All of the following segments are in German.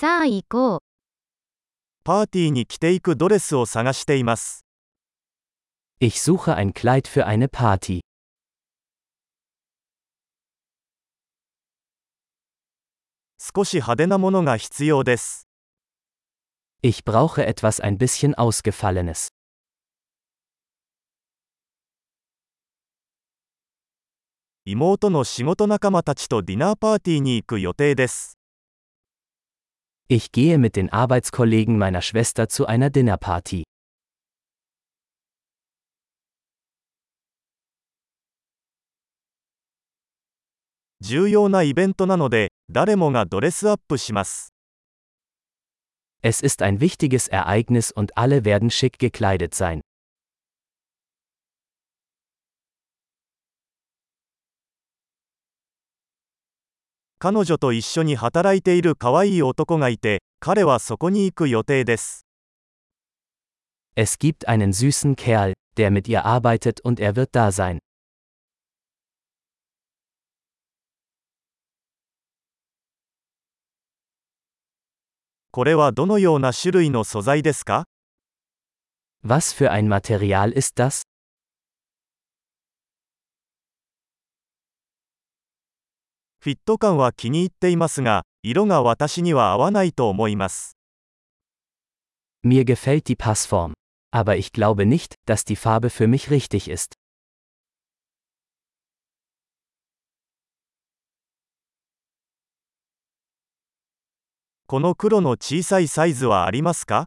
さあ行こう。パーティーに着ていくドレスを探しています。Ich suche ein Kleid für eine Party. 少し派手なものが必要です。Ich brauche etwas ein bisschen Ausgefallenes. 妹の仕事仲間たちとディナーパーティーに行く予定です。Ich gehe mit den Arbeitskollegen meiner Schwester zu einer Dinnerparty. Es ist ein wichtiges Ereignis und alle werden schick gekleidet sein. 彼女と一緒に働いている可愛い男がいて、彼はそこに行く予定です。Es gibt einen süßen Kerl, der mit ihr arbeitet und er wird da sein. これはどのような種類の素材ですか Was für ein Material ist das? フィット感は気に入っていますが、色が私には合わないと思います。Mir gefällt die Passform. Aber ich glaube nicht, dass die Farbe für mich richtig ist. この黒の小さいサイズはありますか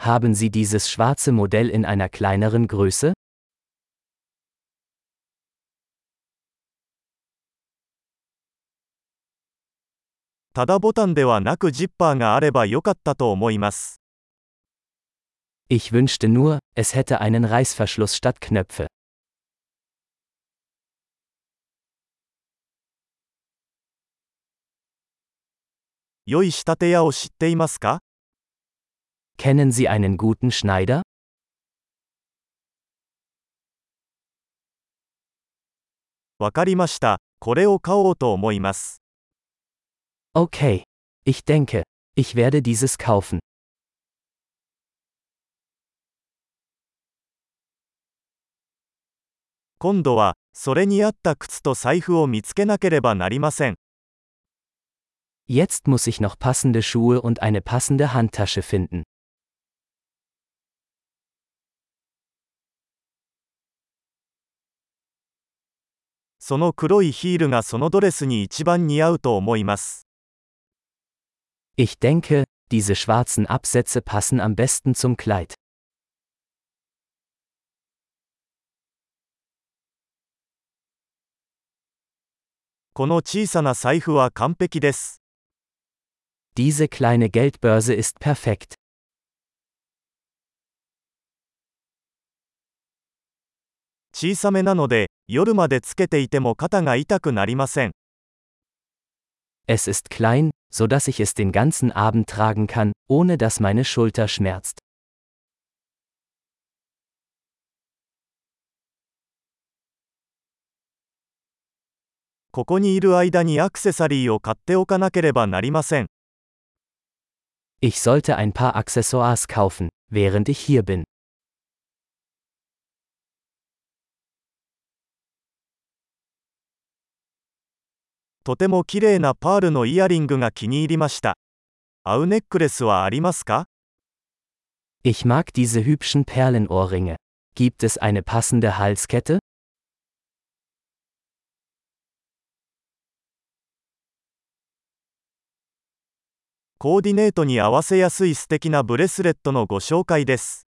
Haben Sie dieses schwarze Modell in einer kleineren Größe? ただボタンではなくジッパーがあればよかったと思います。Ich wünschte nur, es hätte einen Reißverschluss statt Knöpfe. 良い仕立て屋を知っていますか Kennen Sie einen guten Schneider? わかりました。これを買おうと思います。Okay. Ich denke, ich werde dieses kaufen. 今度は、それに合った靴と財布を見つけなければなりません。 Jetzt muss ich noch passende Schuhe und eine passende Handtasche finden. その黒いヒールがそのドレスに一番似合うと思います。 Ich denke, diese schwarzen Absätze passen am besten zum Kleid. この小さな財布は完璧です。 Diese kleine Geldbörse ist perfekt. 小さめなので、夜までつけていても肩が痛くなりません。 es ist klein, so dass ich es den ganzen Abend tragen kann, ohne dass meine Schulter schmerzt. Ich sollte ein paar Accessoires kaufen, während ich hier bin. とても綺麗なパールのイヤリングが気に入りました。合うネックレスはありますか Ich mag diese hübschen Perlenohrringe. Gibt es eine passende Halskette? コーディネートに合わせやすい素敵なブレスレットのご紹介です。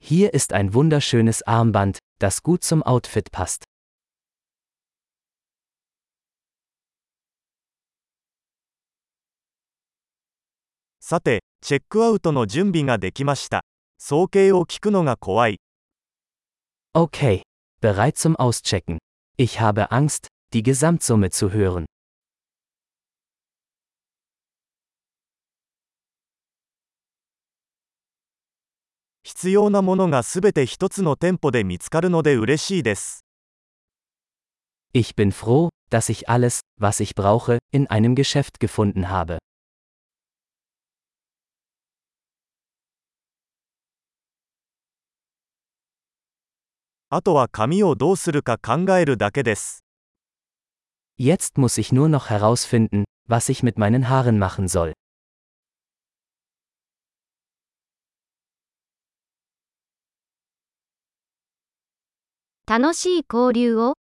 Hier ist ein wunderschönes Armband, das gut zum Outfit passt. さて、チェックアウトの準備ができました。総計を聞くのが怖い。 Okay. Bereit zum Auschecken. Ich habe Angst, die Gesamtsumme zu hören. 必要なものがすべて一つの店舗で見つかるので嬉しいです。 Ich bin froh, dass ich alles, was ich brauche, in einem Geschäft gefunden habe. あとは髪をどうするか考えるだけです。Jetzt muss ich nur noch herausfinden, was ich mit meinen Haaren machen soll. 楽しい交流を